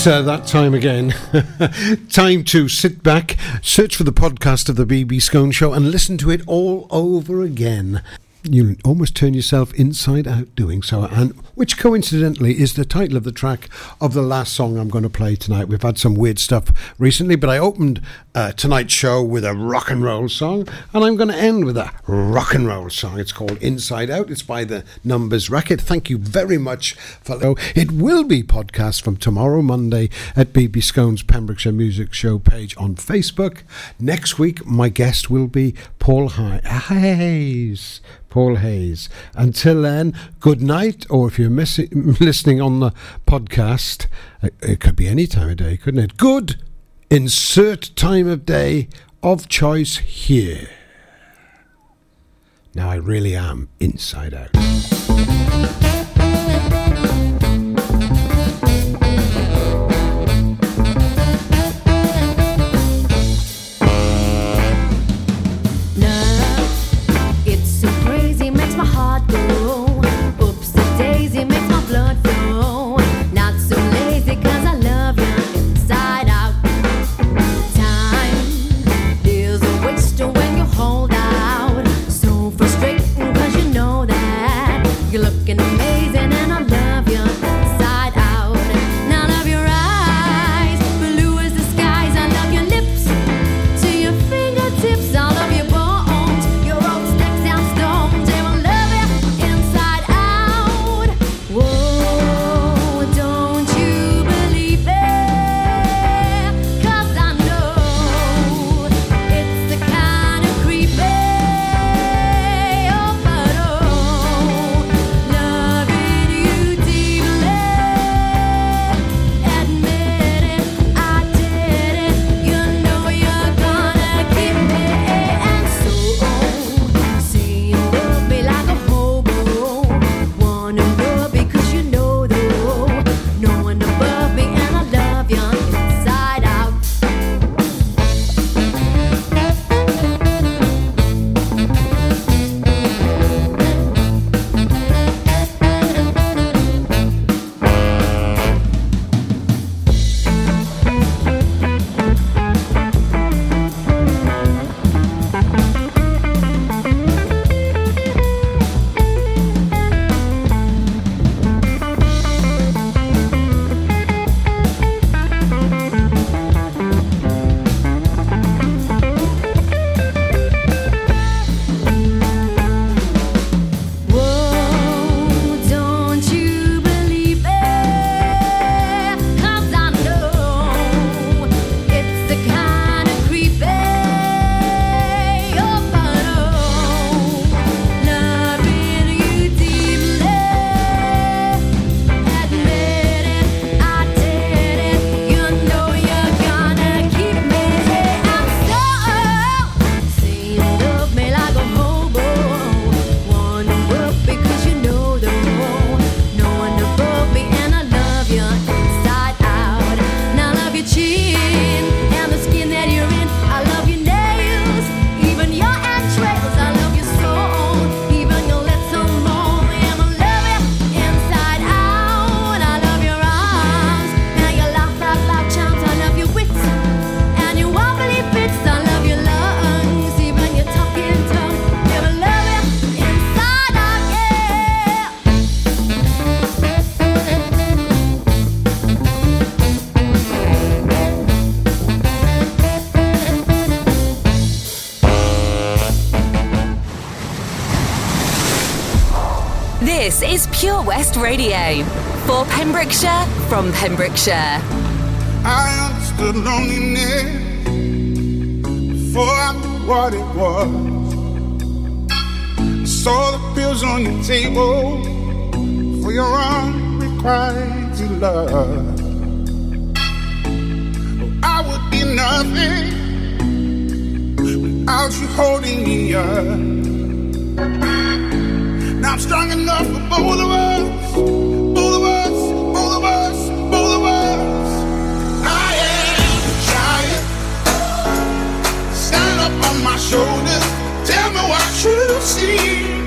It's uh, that time again. time to sit back, search for the podcast of the BB Scone Show, and listen to it all over again you almost turn yourself inside out doing so, and which coincidentally is the title of the track of the last song I'm going to play tonight. We've had some weird stuff recently, but I opened uh, tonight's show with a rock and roll song, and I'm going to end with a rock and roll song. It's called Inside Out. It's by the Numbers Racket. Thank you very much for that. It will be podcast from tomorrow, Monday, at BB Scone's Pembrokeshire Music Show page on Facebook. Next week, my guest will be Paul Hayes. Paul Hayes. Until then, good night, or if you're missing, listening on the podcast, it could be any time of day, couldn't it? Good. Insert time of day of choice here. Now I really am inside out. Radio for Pembrokeshire from Pembrokeshire. I understood loneliness before I knew what it was. Saw the pills on your table for your unrequited love. I would be nothing without you holding me up. Now I'm strong enough for both of us. Shoulders. Tell me what you see.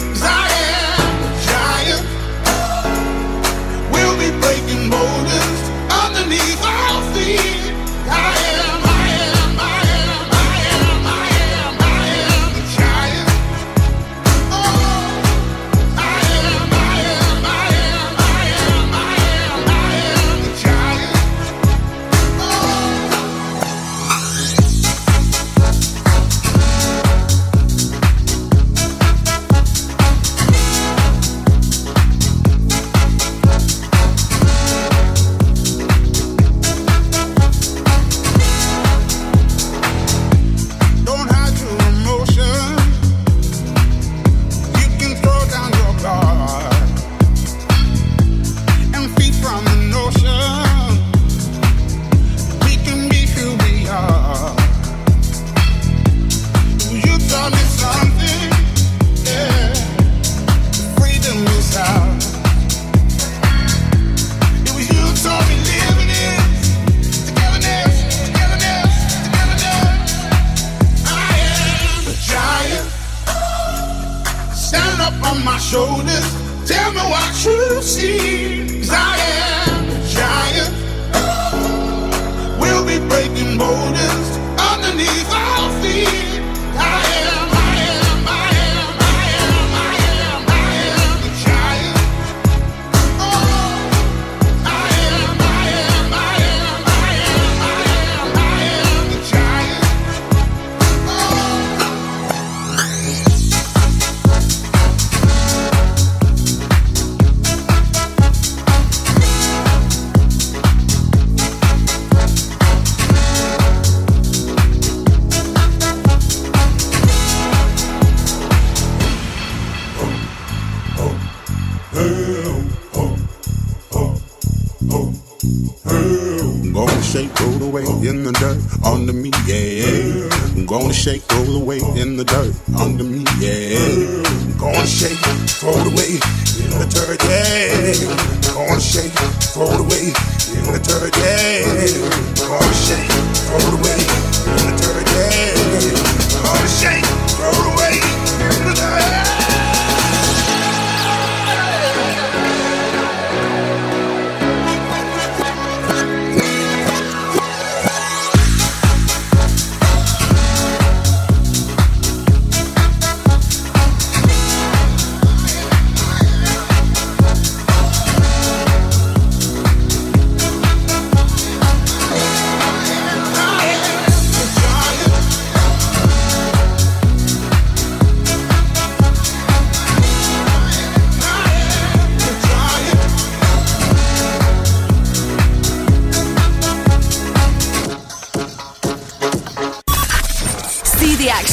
Shake, roll the way in the dirt under me, yeah. I'm Gonna shake, roll the way in the dirt under me, yeah. I'm Gonna shake, roll the way in the dirt, yeah. I'm Gonna shake, roll the way in the dirt, yeah. I'm Gonna shake, roll the way in the dirt, yeah. Gonna shake, roll the way in the dirt.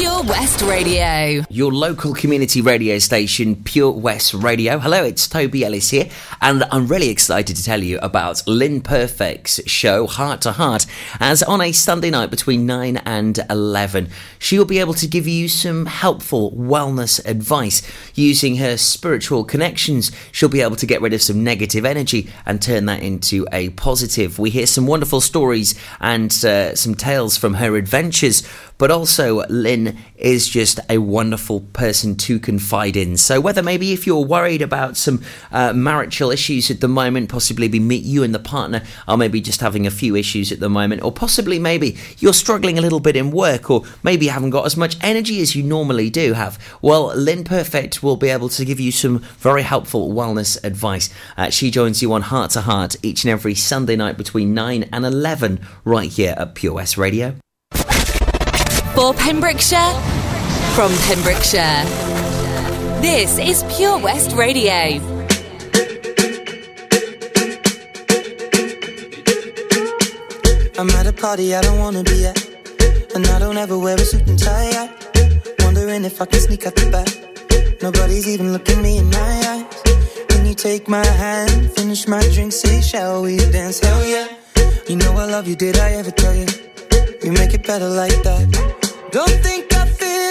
Pure West Radio. Your local community radio station, Pure West Radio. Hello, it's Toby Ellis here, and I'm really excited to tell you about Lynn Perfect's show, Heart to Heart, as on a Sunday night between 9 and 11. She will be able to give you some helpful wellness advice. Using her spiritual connections, she'll be able to get rid of some negative energy and turn that into a positive. We hear some wonderful stories and uh, some tales from her adventures, but also Lynn is just a wonderful person to confide in. So whether maybe if you're worried about some uh, marital issues at the moment, possibly be meet you and the partner are maybe just having a few issues at the moment, or possibly maybe you're struggling a little bit in work, or maybe you haven't got as much energy as you normally do have. Well, Lynn Perfect will be able to give you some very helpful wellness advice. Uh, she joins you on Heart to Heart each and every Sunday night between 9 and 11 right here at Pure West Radio. For Pembrokeshire, from Pembrokeshire. This is Pure West Radio. I'm at a party I don't wanna be at. And I don't ever wear a suit and tie. I wondering if I can sneak out the back. Nobody's even looking me in my eyes. When you take my hand, finish my drink, say, shall we dance? Hell yeah. You know I love you, did I ever tell you? You make it better like that. Don't think I fit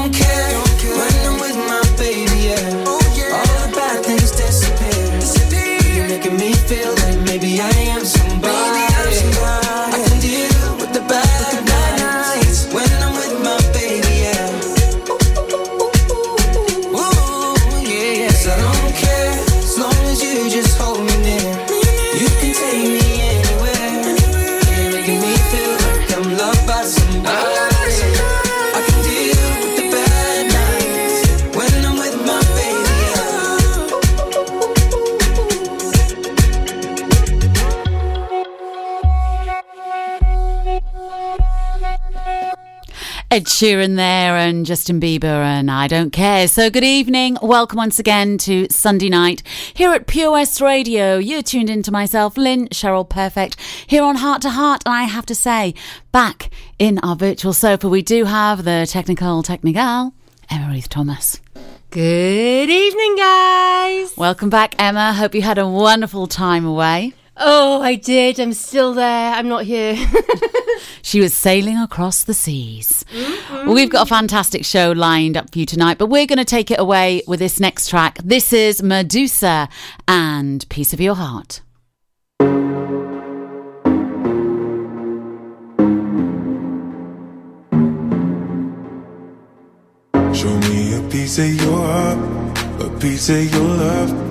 Ed Sheeran there and Justin Bieber and I don't care. So good evening. Welcome once again to Sunday night here at Pure West Radio. You're tuned in to myself, Lynn Sheryl Perfect, here on Heart to Heart. And I have to say, back in our virtual sofa, we do have the technical technical, Emma Ruth Thomas. Good evening, guys. Welcome back, Emma. Hope you had a wonderful time away. Oh, I did. I'm still there. I'm not here. She was sailing across the seas. Mm-hmm. Well, we've got a fantastic show lined up for you tonight, but we're going to take it away with this next track. This is Meduza and Piece of Your Heart. Show me a piece of your heart, a piece of your love.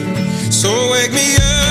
So wake me up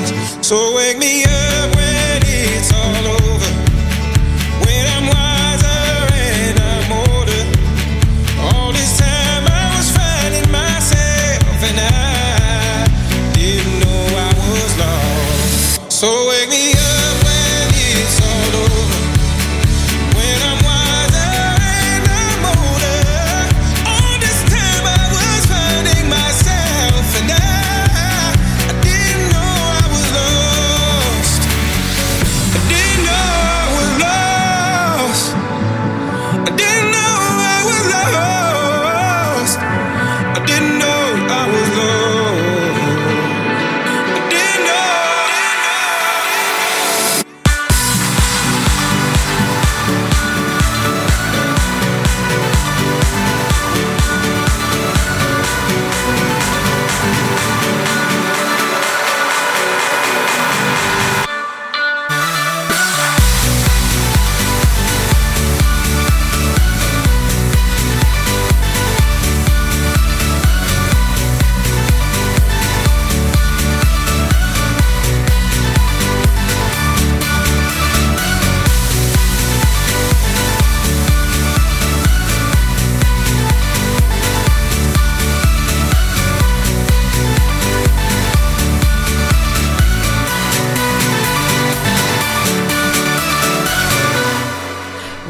So wake me up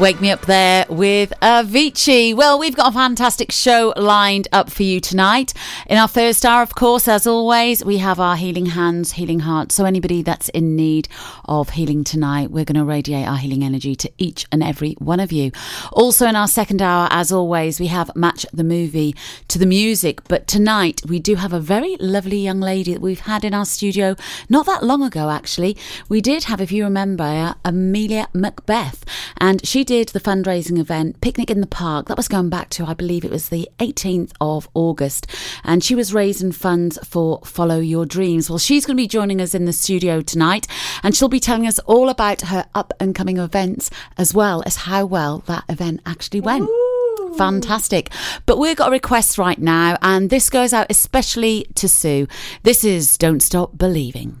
Wake me up there with Avicii. Well, we've got a fantastic show lined up for you tonight. In our first hour, of course, as always, we have our healing hands, healing heart. So, anybody that's in need of healing tonight, we're going to radiate our healing energy to each and every one of you. Also, in our second hour, as always, we have Match the Movie to the music. But tonight, we do have a very lovely young lady that we've had in our studio not that long ago, actually. We did have, if you remember, Amelia Mcbeth, and she did the fundraising event, Picnic in the Park. That was going back to, I believe it was the 18th of August. And she was raising funds for Follow Your Dreams. Well, she's going to be joining us in the studio tonight, and she'll be telling us all about her up and coming events as well as how well that event actually went. Fantastic. But we've got a request right now, and this goes out especially to Sue. This is Don't Stop Believing.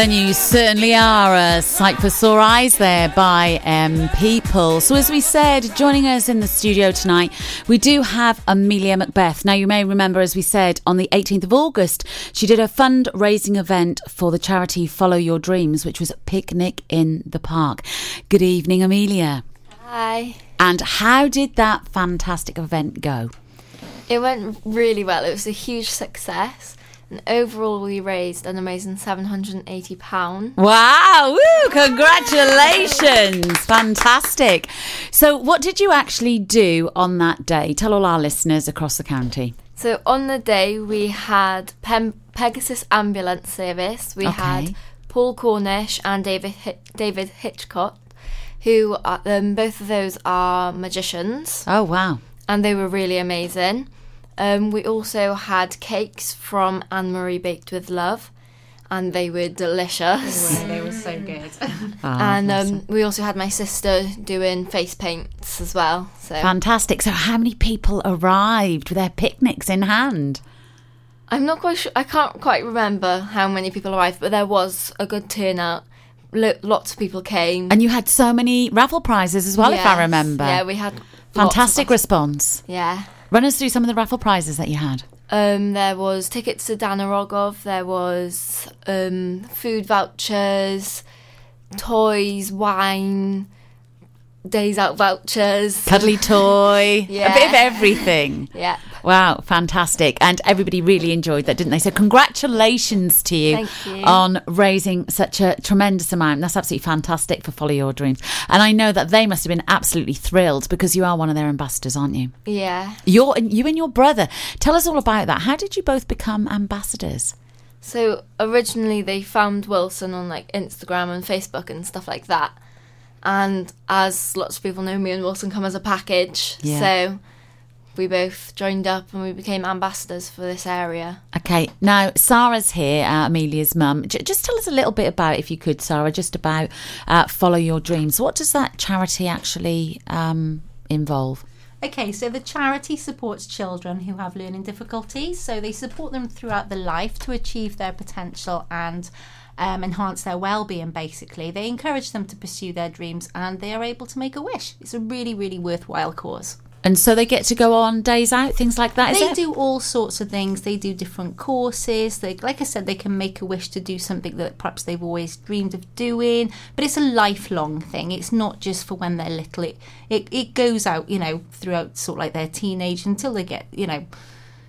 And you certainly are a sight for sore eyes there by um, people. So, as we said, joining us in the studio tonight, we do have Amelia Mcbeth. Now, you may remember, as we said, on the 18th of August, she did a fundraising event for the charity Follow Your Dreams, which was a picnic in the park. Good evening, Amelia. Hi. And how did that fantastic event go? It went really well. It was a huge success. And overall, we raised an amazing £780. Wow, woo, congratulations. Fantastic. So, what did you actually do on that day? Tell all our listeners across the county. So on the day, we had Pem- Pegasus Ambulance Service. We Okay. had Paul Cornish and David Hi- David Hitchcock, who are, um, both of those are magicians. Oh, wow. And they were really amazing. Um, we also had cakes from Anne Marie Baked with Love, and they were delicious. They were so good. Ah, and bless um, we also had my sister doing face paints as well. So Fantastic. So, how many people arrived with their picnics in hand? I'm not quite sure. I can't quite remember how many people arrived, but there was a good turnout. Lo- lots of people came. And you had so many raffle prizes as well, if I remember. Yeah, we had lots of Fantastic response. Yeah. Run us through some of the raffle prizes that you had. Um, there was tickets to Dan yr Ogof. There was um, food vouchers, toys, wine, days out vouchers, Cuddly toy, Yeah. a bit of everything. Yeah. Wow, fantastic. And everybody really enjoyed that, didn't they? So, congratulations to you, you. on raising such a tremendous amount. That's absolutely fantastic for Follow Your Dreams. And I know that they must have been absolutely thrilled because you are one of their ambassadors, aren't you? Yeah. You're, you and your brother. Tell us all about that. How did you both become ambassadors? So originally they found Wilson on like Instagram and Facebook and stuff like that. And as lots of people know, me and Wilson come as a package. Yeah. So we both joined up and we became ambassadors for this area. Okay, now Sarah's here, uh, Amelia's mum. J- just tell us a little bit about, if you could, Sarah, just about uh, Follow Your Dreams. What does that charity actually um, involve? Okay, so the charity supports children who have learning difficulties. So they support them throughout their life to achieve their potential and um, enhance their well-being. Basically, they encourage them to pursue their dreams, and they are able to make a wish. It's a really, really worthwhile cause. And so they get to go on days out, things like that. is they it? do all sorts of things. They do different courses. They, like I said, they can make a wish to do something that perhaps they've always dreamed of doing. But it's a lifelong thing. It's not just for when they're little. It it, it goes out, you know, throughout sort of like their teenage until they get, you know,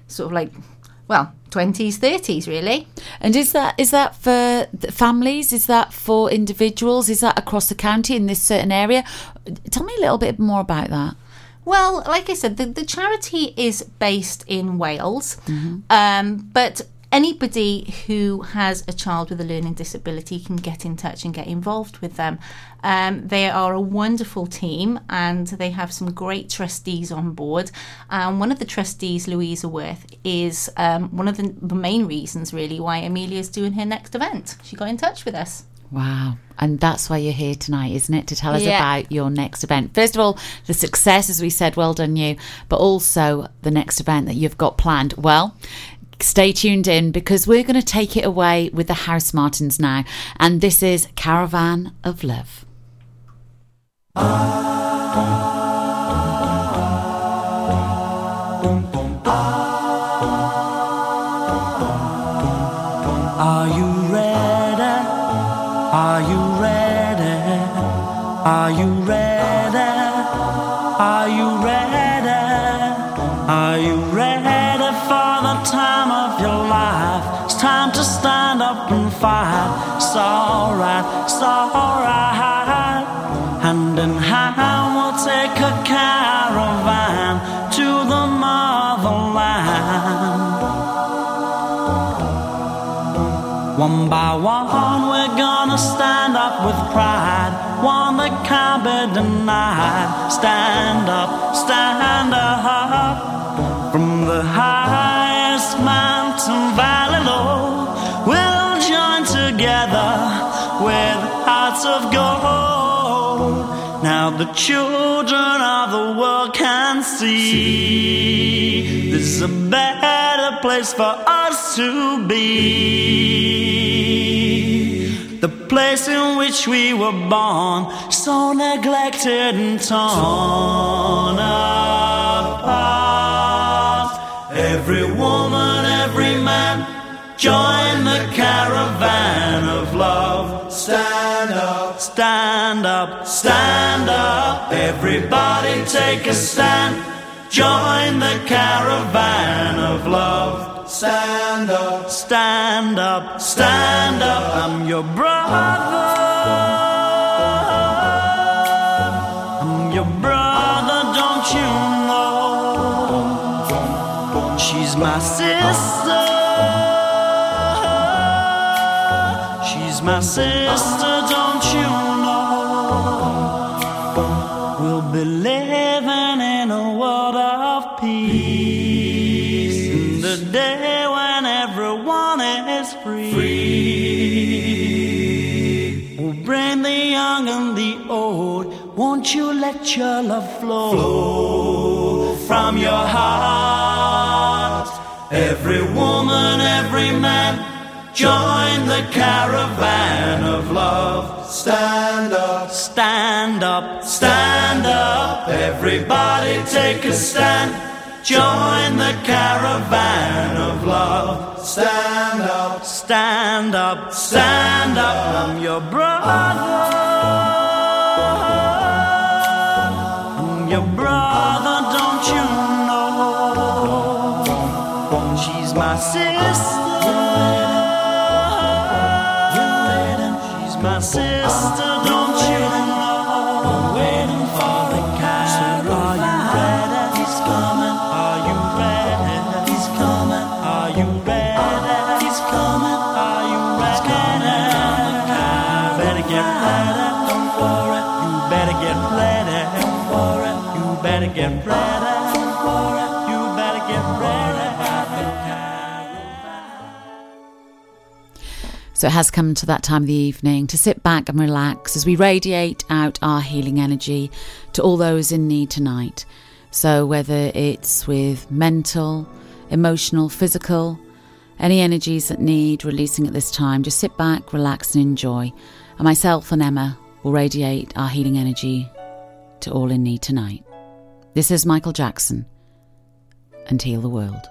sort of like, well, twenties, thirties, really. And is that is that for families? Is that for individuals? Is that across the county in this certain area? Tell me a little bit more about that. Well, like I said, the, the charity is based in Wales, um, but anybody who has a child with a learning disability can get in touch and get involved with them. Um, they are a wonderful team and they have some great trustees on board. And one of the trustees, Louisa Worth, is um, one of the, the main reasons, really, why Amelia's doing her next event. She got in touch with us. Wow. And that's why you're here tonight, isn't it? To tell us Yeah. about your next event. First of all, the success, as we said, well done you, but also the next event that you've got planned. Well, stay tuned in because we're going to take it away with the Housemartins now. And this is Caravan of Love. Are you ready? Are you ready? Are you ready? Are you ready? Are you ready To stand up and fight. It's alright, it's alright. Hand in hand, we'll take a caravan to the motherland. One by one, we're gonna stand up with pride. One that can't be denied. Stand up, stand up. From the highest mountain valley together with hearts of gold. Now the children of the world can see this is a better place for us to be. The place in which we were born, so neglected and torn apart. Every woman, join the caravan of love. Stand up, stand up, stand up. Everybody take a stand. Join the caravan of love. Stand up, stand up, stand up. I'm your brother. I'm your brother, don't you know? She's my sister. My sister, don't you know? We'll be living in a world of peace. The day when everyone is free. We'll bring the young and the old. Won't you let your love flow from your heart? Every woman, every man, join the caravan of love. Stand up, stand up, stand up. Everybody take a stand. Join the caravan of love. Stand up, stand up, stand up. I'm your brother. So it has come to that time of the evening to sit back and relax as we radiate out our healing energy to all those in need tonight. So whether it's with mental, emotional, physical, any energies that need releasing at this time, just sit back, relax, and enjoy. And myself and Emma will radiate our healing energy to all in need tonight. This is Michael Jackson and Heal the World.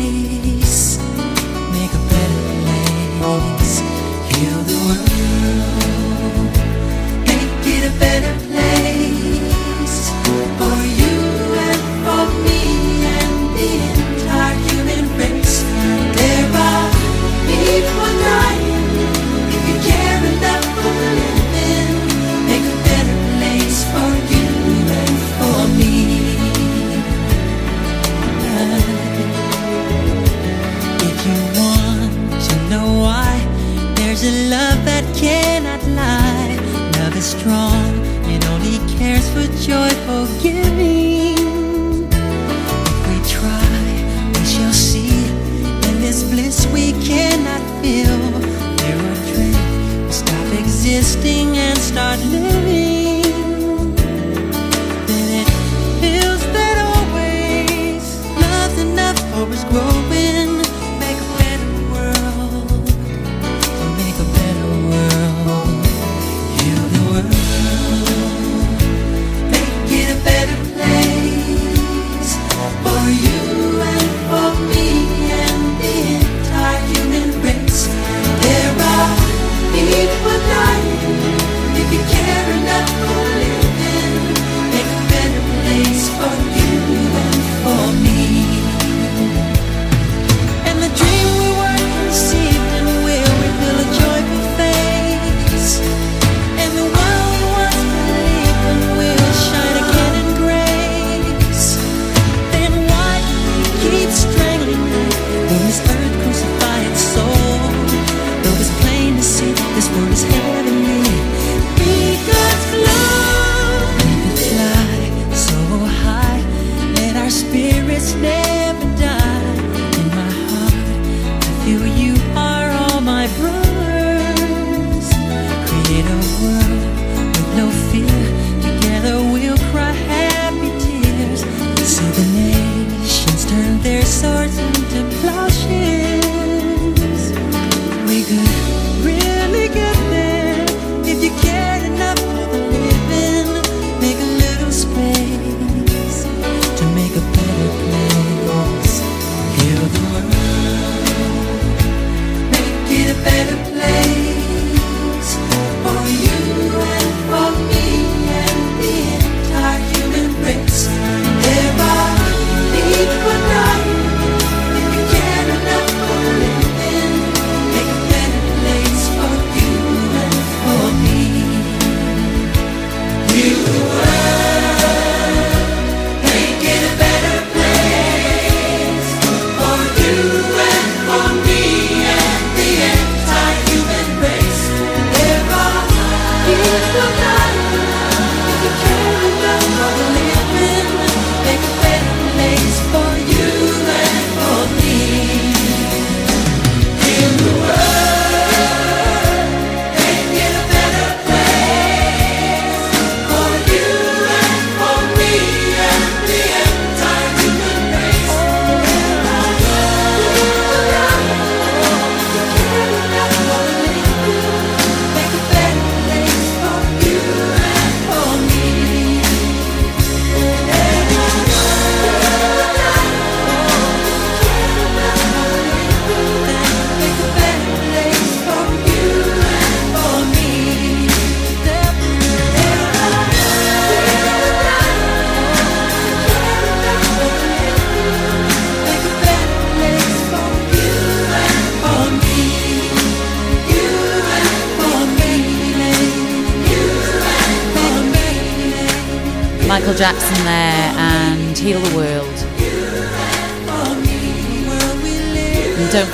existing and start living.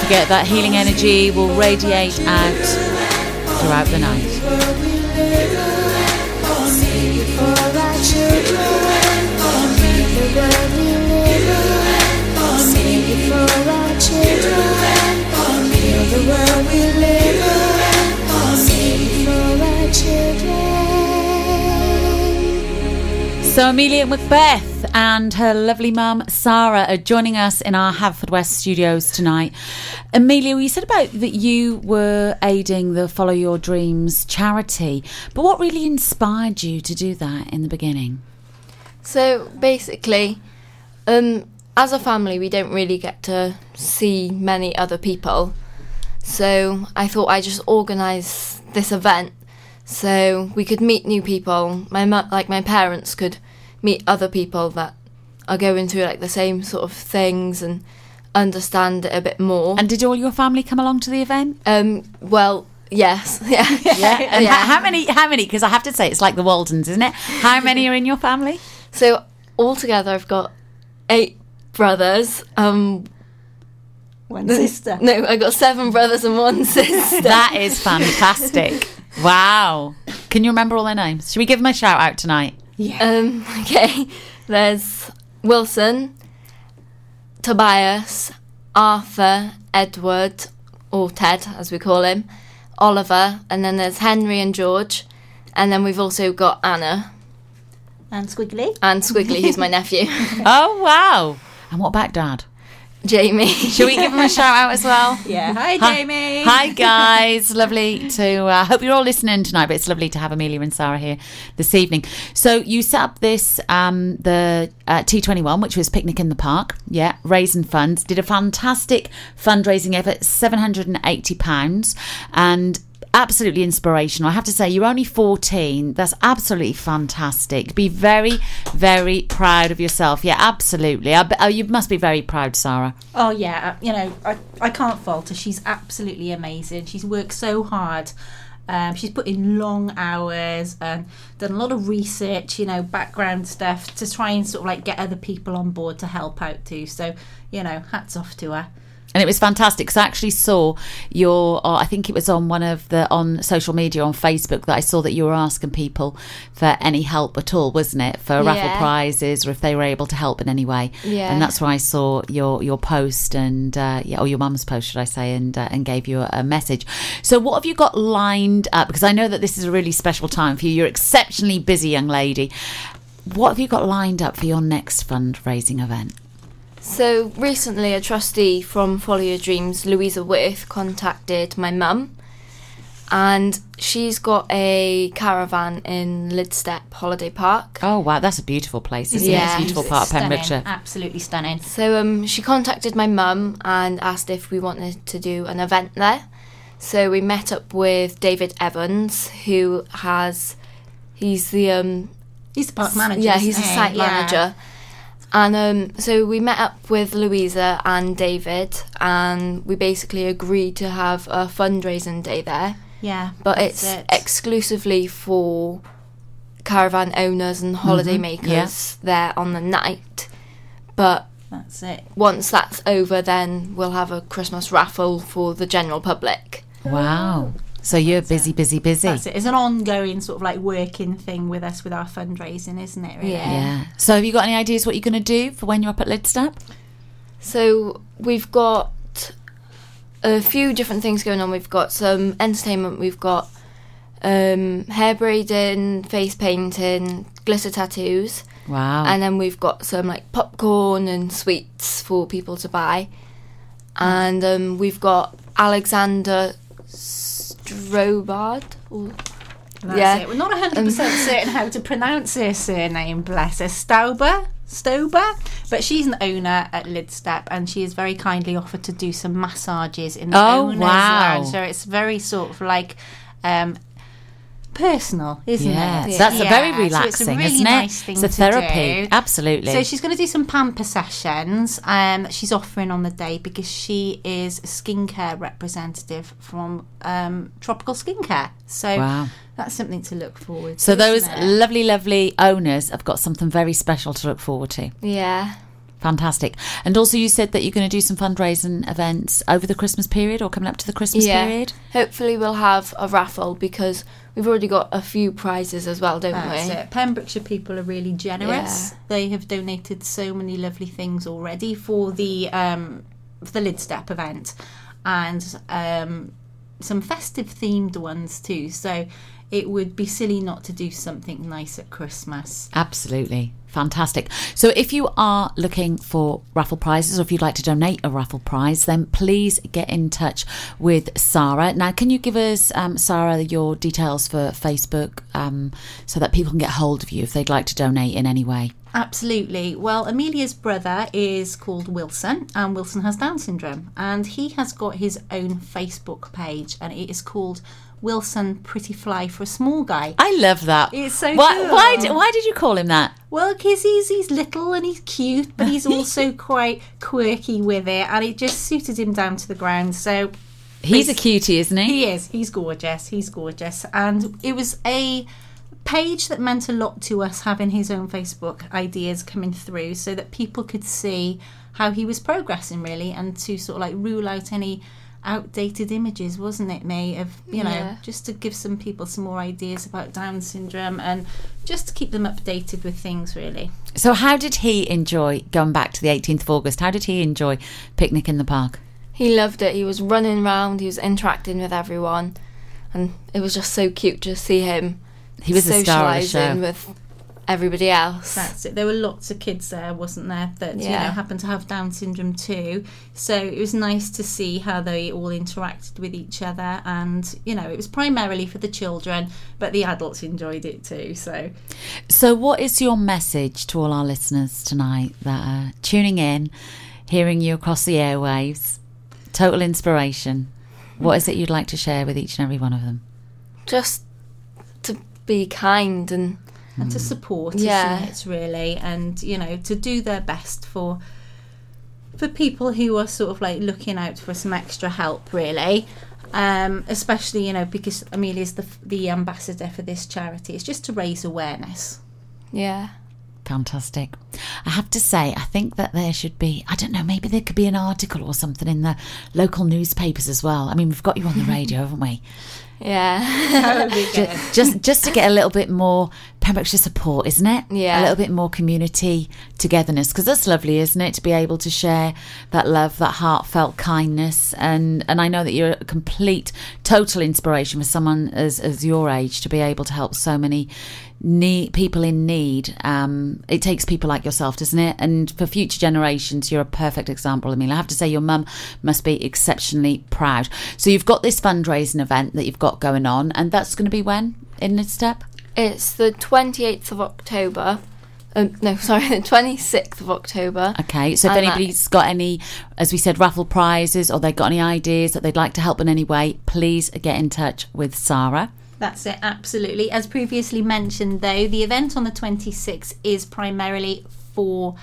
Forget that healing energy will radiate out throughout the night. So Amelia Mcbeth and her lovely mum Sarah are joining us in our Haverfordwest studios tonight. Amelia, you said about that you were aiding the Follow Your Dreams charity, but what really inspired you to do that in the beginning? So basically, um, as a family, we don't really get to see many other people. So I thought I'd just organise this event so we could meet new people. My mu- like my parents could meet other people that are going through like the same sort of things and understand it a bit more. And did all your family come along to the event? Um, well, yes, yeah, Yeah. And ho- how many? How many? Because I have to say, it's like the Waltons, isn't it? How many are in your family? So altogether, I've got eight brothers. Um, one sister. No, I got seven brothers and one sister. That is fantastic. Wow. Can you remember all their names? Should we give them a shout out tonight? Yeah. Um, okay. There's Wilson, Tobias, Arthur, Edward, or Ted as we call him, Oliver, and then there's Henry and George, and then we've also got Anna And Squiggly. and Squiggly, who's my nephew. Oh wow! And what about Dad? Jamie. Shall we give him a shout out as well? Yeah. Hi, Jamie. Hi guys, lovely to. I uh, hope you're all listening tonight. But it's lovely to have Amelia and Sarah here this evening. So you set up this um, the uh, T21, which was picnic in the park. Yeah, raising funds. Did a fantastic fundraising effort, seven hundred and eighty pounds, and absolutely inspirational. I have to say, you're only 14. That's absolutely fantastic. Be very, very proud of yourself. Yeah, absolutely. I, oh, you must be very proud, Sarah. Oh yeah, uh, you know I, I can't fault her. She's absolutely amazing. She's worked so hard. Um, she's put in long hours and done a lot of research, you know, background stuff to try and sort of like get other people on board to help out too. So you know, hats off to her. And it was fantastic because I actually saw your. Or I think it was on one of the on social media on Facebook that I saw that you were asking people for any help at all, wasn't it? For raffle prizes or if they were able to help in any way. Yeah. And that's where I saw your your post and uh, yeah, or your mum's post, should I say, and uh, and gave you a, a message. So what have you got lined up? Because I know that this is a really special time for you. You're exceptionally busy, young lady. What have you got lined up for your next fundraising event? So recently, a trustee from Follow Your Dreams, Louisa Worth, contacted my mum, and she's got a caravan in Lydstep Holiday Park. Oh wow, that's a beautiful place, isn't it? It's a beautiful part of Stunning. Pembrokeshire. Absolutely stunning. So um, she contacted my mum and asked if we wanted to do an event there. So we met up with David Evans, who has, he's the um, he's the park manager, Yeah, he's the he? site Yeah. Manager. And um, so we met up with Louisa and David, and we basically agreed to have a fundraising day there. Yeah, but it's it. exclusively for caravan owners and holiday Mhm, makers there on the night. But that's it. Once that's over, then we'll have a Christmas raffle for the general public. Wow. So you're busy, busy, busy. That's it. It's an ongoing sort of like working thing with us with our fundraising, isn't it? Really? Yeah. So have you got any ideas what you're going to do for when you're up at Lydstep? So we've got a few different things going on. We've got some entertainment. We've got um, hair braiding, face painting, glitter tattoos. Wow. And then we've got some like popcorn and sweets for people to buy. And um, we've got Alexander Or, That's yeah. it. We're not 100% Um, certain how to pronounce her surname, bless her. Stauber? Stober? But she's an owner at Lydstep and she has very kindly offered to do some massages in the Oh, owner's wow. lounge. So it's very sort of like um, personal, isn't Yes, it? that's a very so it's a relaxing, really isn't it? nice thing It's a to therapy, do. absolutely. So she's going to do some pamper sessions um, she's offering on the day because she is a skincare representative from um, Tropical Skincare. So Wow. that's something to look forward to. So those lovely, lovely owners have got something very special to look forward to. Yeah. Fantastic. And also, you said that you're going to do some fundraising events over the Christmas period or coming up to the Christmas yeah. period. Hopefully we'll have a raffle because we've already got a few prizes as well, don't That's we? it. Pembrokeshire people are really generous. Yeah. They have donated so many lovely things already for the um, for the Lydstep event, and um, some festive themed ones too. So it would be silly not to do something nice at Christmas. Absolutely. Fantastic. So, if you are looking for raffle prizes or if you'd like to donate a raffle prize, then please get in touch with Sarah. Now, can you give us, um, Sarah, your details for Facebook um, so that people can get hold of you if they'd like to donate in any way? Absolutely. Well, Amelia's brother is called Wilson, and Wilson has Down syndrome, and he has got his own Facebook page, and it is called Wilson Pretty Fly for a Small Guy. I love that. It's so why, cool. why, why did you call him that? Well, because he's, he's little and he's cute, but he's also quite quirky with it, and it just suited him down to the ground. So He's a cutie, isn't he? He is. He's gorgeous. He's gorgeous. And it was a page that meant a lot to us having his own Facebook ideas coming through so that people could see how he was progressing really and to sort of like rule out any outdated images, wasn't it, me? Of you know, Yeah. just to give some people some more ideas about Down syndrome and just to keep them updated with things, really. So, how did he enjoy going back to the 18th of August? How did he enjoy picnic in the park? He loved it. He was running around. He was interacting with everyone, and it was just so cute to see him. He was the star of the show. socialising with everybody else. That's it. There were lots of kids there, wasn't there, that you know happened to have Down syndrome too. So it was nice to see how they all interacted with each other, and you know it was primarily for the children, but the adults enjoyed it too. So So, what is your message to all our listeners tonight that are tuning in, hearing you across the airwaves? Total inspiration. What is it you'd like to share with each and every one of them? Just to be kind and and to support, Yeah. isn't it? Really, and you know to do their best for for people who are sort of like looking out for some extra help, really. Um, especially, you know, because Amelia's the the ambassador for this charity. It's just to raise awareness. Yeah. Fantastic. I have to say, I think that there should be, I don't know, maybe there could be an article or something in the local newspapers as well. I mean, we've got you on the radio, haven't we? Yeah. Ju- just just to get a little bit more Pembrokeshire support, isn't it? Yeah. A little bit more community togetherness because that's lovely, isn't it? To be able to share that love, that heartfelt kindness, and and I know that you're a complete, total inspiration for someone as as your age to be able to help so many need people in need. Um, it takes people like yourself, doesn't it? And for future generations, you're a perfect example. I mean, I have to say, your mum must be exceptionally proud. So you've got this fundraising event that you've got going on, and that's going to be when in this step. It's the 28th of October. Um, no, sorry, the 26th of October. Okay, so if And anybody's got any, as we said, raffle prizes or they've got any ideas that they'd like to help in any way, please get in touch with Sarah. That's it, absolutely. As previously mentioned, though, the event on the 26th is primarily for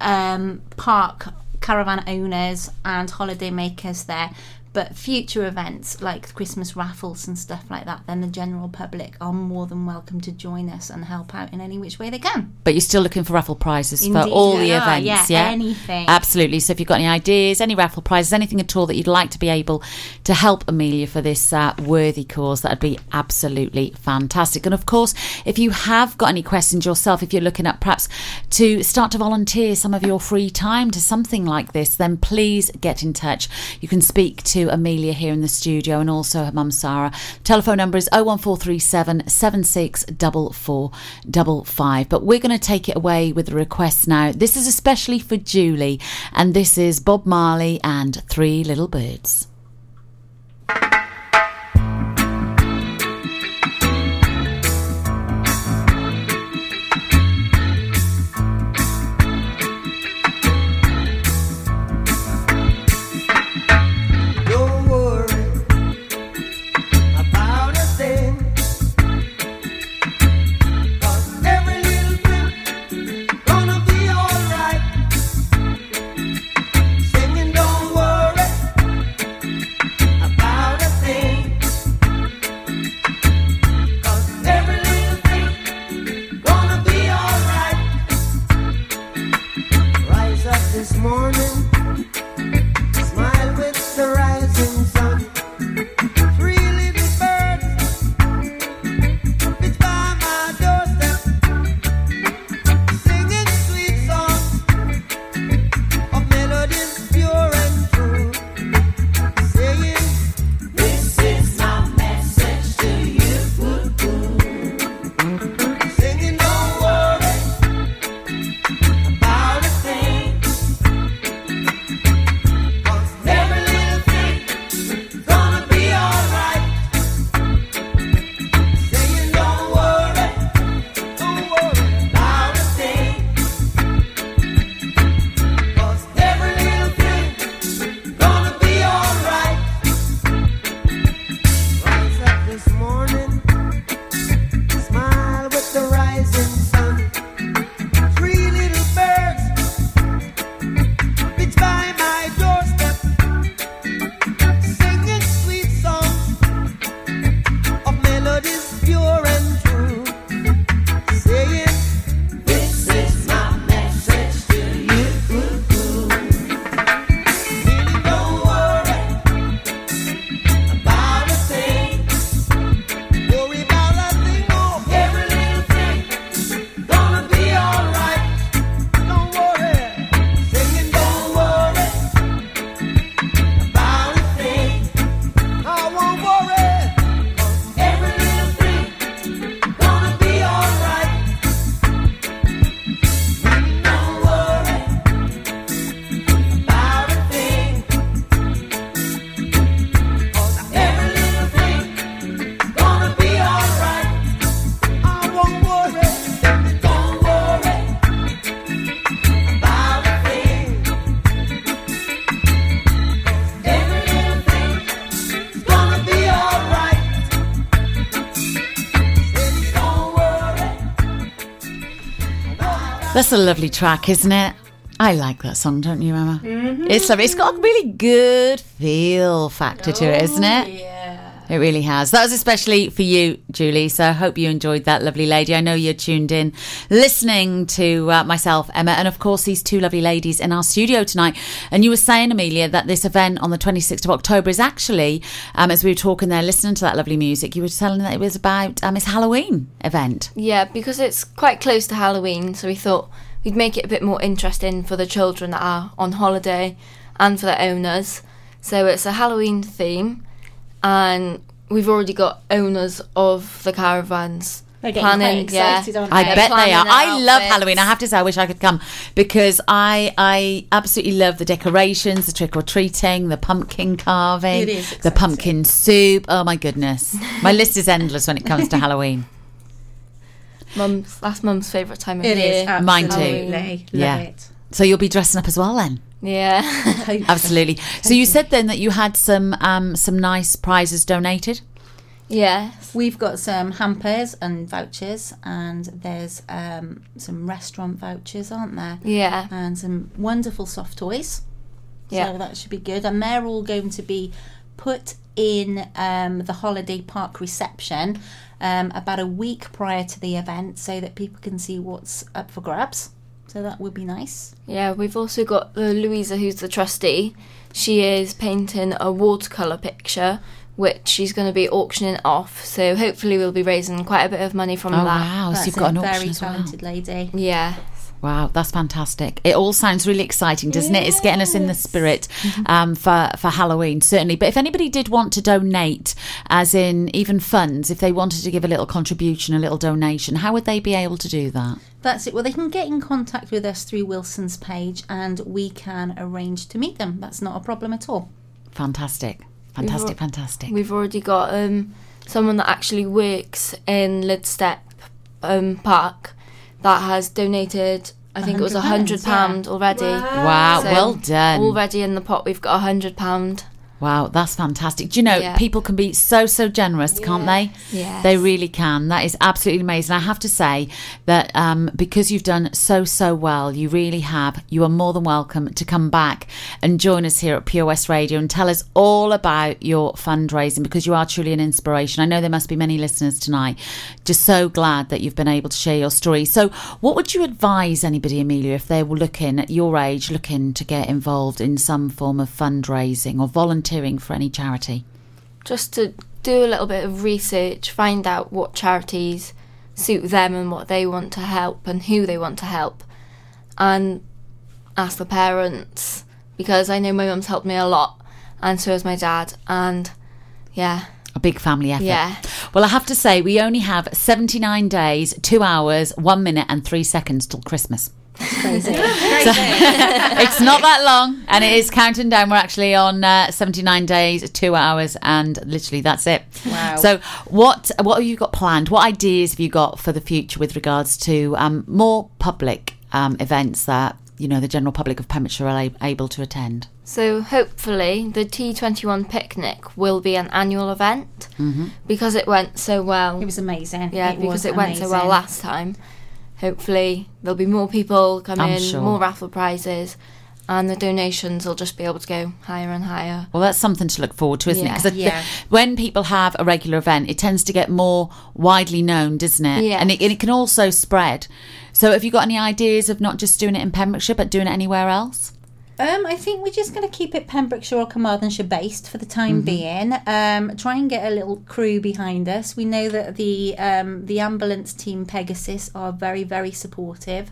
um, park caravan owners and holiday makers there. But future events like Christmas raffles and stuff like that, then the general public are more than welcome to join us and help out in any which way they can. But you're still looking for raffle prizes for all the events, yeah, yeah? anything. Absolutely. So if you've got any ideas, any raffle prizes, anything at all that you'd like to be able to help Amelia for this uh, worthy cause, that'd be absolutely fantastic. And of course, if you have got any questions yourself, if you're looking at perhaps to start to volunteer some of your free time to something like this, then please get in touch. You can speak to Amelia here in the studio and also her mum Sarah. Telephone number is 01437 764455. But we're going to take it away with the request now. This is especially for Julie, and this is Bob Marley and Three Little Birds. A lovely track, isn't it? I like that song, don't you, Emma? Mm-hmm. It's lovely. It's got a really good feel factor to it, isn't it? Yeah. It really has. That was especially for you, Julie. So I hope you enjoyed that lovely lady. I know you're tuned in, listening to uh, myself, Emma, and of course these two lovely ladies in our studio tonight. And you were saying, Amelia, that this event on the 26th of October is actually, um, as we were talking there, listening to that lovely music, you were telling that it was about um, it's Halloween event. Yeah, because it's quite close to Halloween, so we thought we'd make it a bit more interesting for the children that are on holiday and for the owners. So it's a Halloween theme, and we've already got owners of the caravans. They're getting quite planning, excited, yeah. aren't I They're bet they are. their I love. Halloween. I have to say, I wish I could come because I I absolutely love the decorations, the trick or treating, the pumpkin carving, the pumpkin soup. Oh my goodness, my list is endless when it comes to Halloween. Mum's that's Mum's favourite time of It year. is, Mine too. Love yeah. it. So you'll be dressing up as well then. Yeah. Absolutely. So you said then that you had some um, some nice prizes donated. Yes. We've got some hampers and vouchers, and there's um, some restaurant vouchers, aren't there? Yeah. And some wonderful soft toys. Yeah. So that should be good. And they're all going to be put in um, the holiday park reception um, about a week prior to the event so that people can see what's up for grabs. So that would be nice. Yeah, we've also got the Louisa, who's the trustee. She is painting a watercolour picture, which she's going to be auctioning off. So hopefully, we'll be raising quite a bit of money from Oh, that. wow. So you've got a an auction very as well. talented lady. Yeah. Wow, that's fantastic. It all sounds really exciting, doesn't it? It's getting us in the spirit um, for, for Halloween, certainly. But if anybody did want to donate, as in even funds, if they wanted to give a little contribution, a little donation, how would they be able to do that? That's it. Well, they can get in contact with us through Wilson's page and we can arrange to meet them. That's not a problem at all. Fantastic. We've Fantastic, al- fantastic. We've already got um, someone that actually works in Lydstep um, Park that has donated. I think it was a hundred £100, pound yeah. already. Wow, well done. Already in the pot, we've got a hundred pound. Wow, that's fantastic. Do you know, Yeah. people can be so, so generous, can't they? Yes. They really can. That is absolutely amazing. I have to say that um, because you've done so, so well, you really have, you are more than welcome to come back and join us here at POS Radio and tell us all about your fundraising because you are truly an inspiration. I know there must be many listeners tonight. Just so glad that you've been able to share your story. So, what would you advise anybody, Amelia, if they were looking at your age, looking to get involved in some form of fundraising or volunteering for any charity? just to do a little bit of research, find out what charities suit them and what they want to help and who they want to help, and ask the parents because I know my mum's helped me a lot, and so has my dad, and yeah, A big family effort. Yeah. Well, I have to say, we only have 79 days, two hours, one minute, and three seconds till Christmas. Crazy. it's not that long, and it is counting down. We're actually on uh, 79 days, two hours, and literally that's it. Wow. So, what what have you got planned? What ideas have you got for the future with regards to um, more public um, events that you know the general public of Pembrokeshire are a- able to attend? So hopefully the T21 picnic will be an annual event Mhm. because it went so well. It was amazing. Yeah, It because was it went so well last time. Hopefully there'll be more people come I'm in, sure. more raffle prizes, and the donations will just be able to go higher and higher. Well, that's something to look forward to, isn't it? Yeah. it? Yeah. Because when people have a regular event, it tends to get more widely known, doesn't it? Yes. And it, and it can also spread. So, have you got any ideas of not just doing it in Pembrokeshire, but doing it anywhere else? Um, I think we're just going to keep it Pembrokeshire or Carmarthenshire based for the time Mhm. being. Um, try and get a little crew behind us. We know that the um, the ambulance team Pegasus are very very supportive.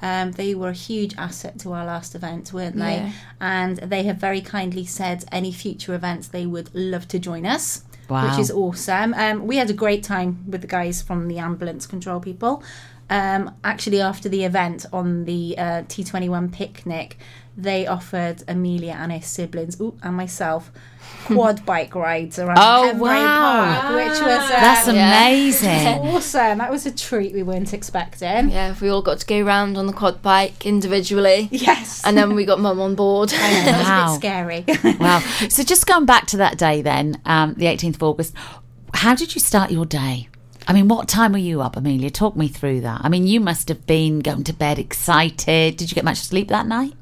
Um, they were a huge asset to our last event, weren't they? Yeah. And they have very kindly said any future events they would love to join us. Wow. Which is awesome. Um, we had a great time with the guys from the ambulance control people. Um, actually, after the event on the uh, T21 picnic, they offered Amelia and her siblings, ooh, and myself, quad bike rides around Oh, Pembrey wow. Park, which was uh, That's amazing. awesome. That was a treat we weren't expecting. Yeah, we all got to go round on the quad bike individually. Yes. And then we got mum on board. It was a Wow. bit scary. wow. So, just going back to that day then, um, the 18th of August, how did you start your day? I mean, what time were you up, Amelia? Talk me through that. I mean, you must have been going to bed excited. Did you get much sleep that night?